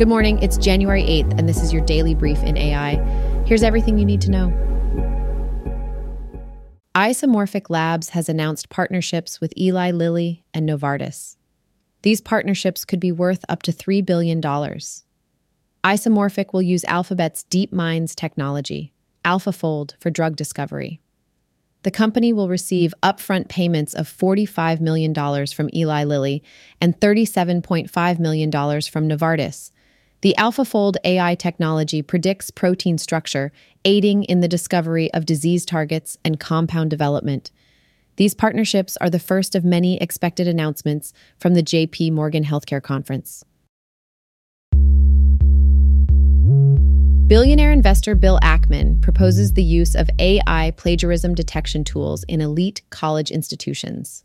Good morning. It's January 8th, and this is your daily brief in AI. Here's everything you need to know. Isomorphic Labs has announced partnerships with Eli Lilly and Novartis. These partnerships could be worth up to $3 billion. Isomorphic will use Alphabet's DeepMind's technology, AlphaFold, for drug discovery. The company will receive upfront payments of $45 million from Eli Lilly and $37.5 million from Novartis the AlphaFold AI technology predicts protein structure, aiding in the discovery of disease targets and compound development. These partnerships are the first of many expected announcements from the JP Morgan Healthcare Conference. Billionaire investor Bill Ackman proposes the use of AI plagiarism detection tools in elite college institutions.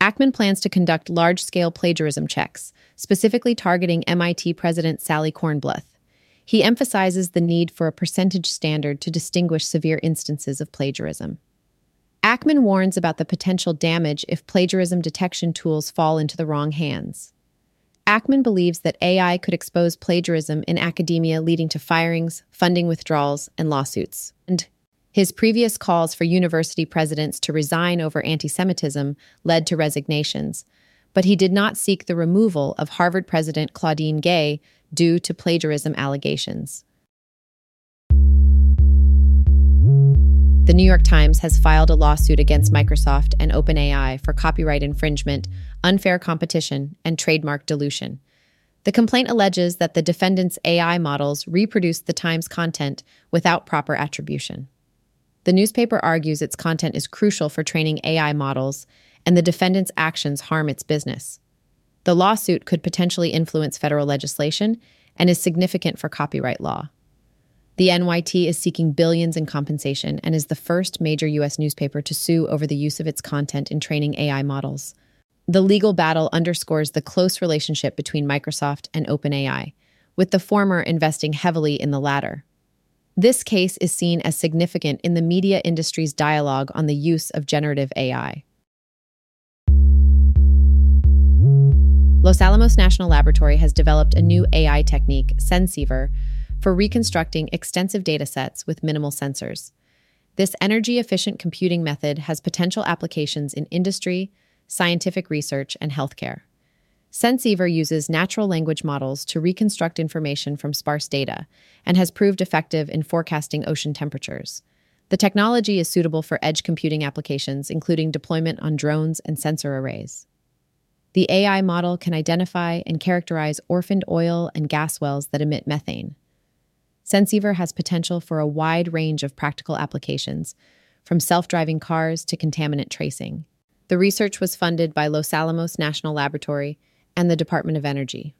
Ackman plans to conduct large scale plagiarism checks, specifically targeting MIT President Sally Kornbluth. He emphasizes the need for a percentage standard to distinguish severe instances of plagiarism. Ackman warns about the potential damage if plagiarism detection tools fall into the wrong hands. Ackman believes that AI could expose plagiarism in academia, leading to firings, funding withdrawals, and lawsuits. And his previous calls for university presidents to resign over anti Semitism led to resignations, but he did not seek the removal of Harvard President Claudine Gay due to plagiarism allegations. The New York Times has filed a lawsuit against Microsoft and OpenAI for copyright infringement, unfair competition, and trademark dilution. The complaint alleges that the defendants' AI models reproduced the Times content without proper attribution. The newspaper argues its content is crucial for training AI models, and the defendant's actions harm its business. The lawsuit could potentially influence federal legislation and is significant for copyright law. The NYT is seeking billions in compensation and is the first major U.S. newspaper to sue over the use of its content in training AI models. The legal battle underscores the close relationship between Microsoft and OpenAI, with the former investing heavily in the latter. This case is seen as significant in the media industry's dialogue on the use of generative AI. Los Alamos National Laboratory has developed a new AI technique, Senseiver, for reconstructing extensive datasets with minimal sensors. This energy efficient computing method has potential applications in industry, scientific research, and healthcare. Senseiver uses natural language models to reconstruct information from sparse data and has proved effective in forecasting ocean temperatures. The technology is suitable for edge computing applications, including deployment on drones and sensor arrays. The AI model can identify and characterize orphaned oil and gas wells that emit methane. Senseiver has potential for a wide range of practical applications, from self driving cars to contaminant tracing. The research was funded by Los Alamos National Laboratory and the Department of Energy.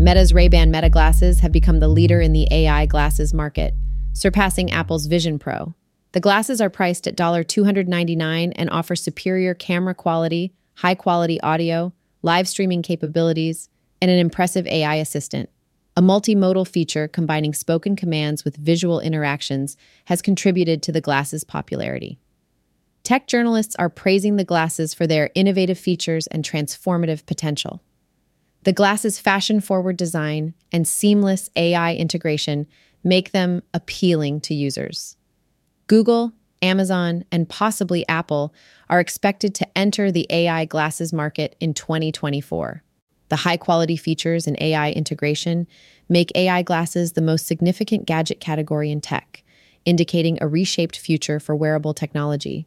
Meta's Ray-Ban Meta glasses have become the leader in the AI glasses market, surpassing Apple's Vision Pro. The glasses are priced at $299 and offer superior camera quality, high-quality audio, live streaming capabilities, and an impressive AI assistant. A multimodal feature combining spoken commands with visual interactions has contributed to the glasses' popularity. Tech journalists are praising the glasses for their innovative features and transformative potential. The glasses' fashion forward design and seamless AI integration make them appealing to users. Google, Amazon, and possibly Apple are expected to enter the AI glasses market in 2024. The high quality features and AI integration make AI glasses the most significant gadget category in tech, indicating a reshaped future for wearable technology.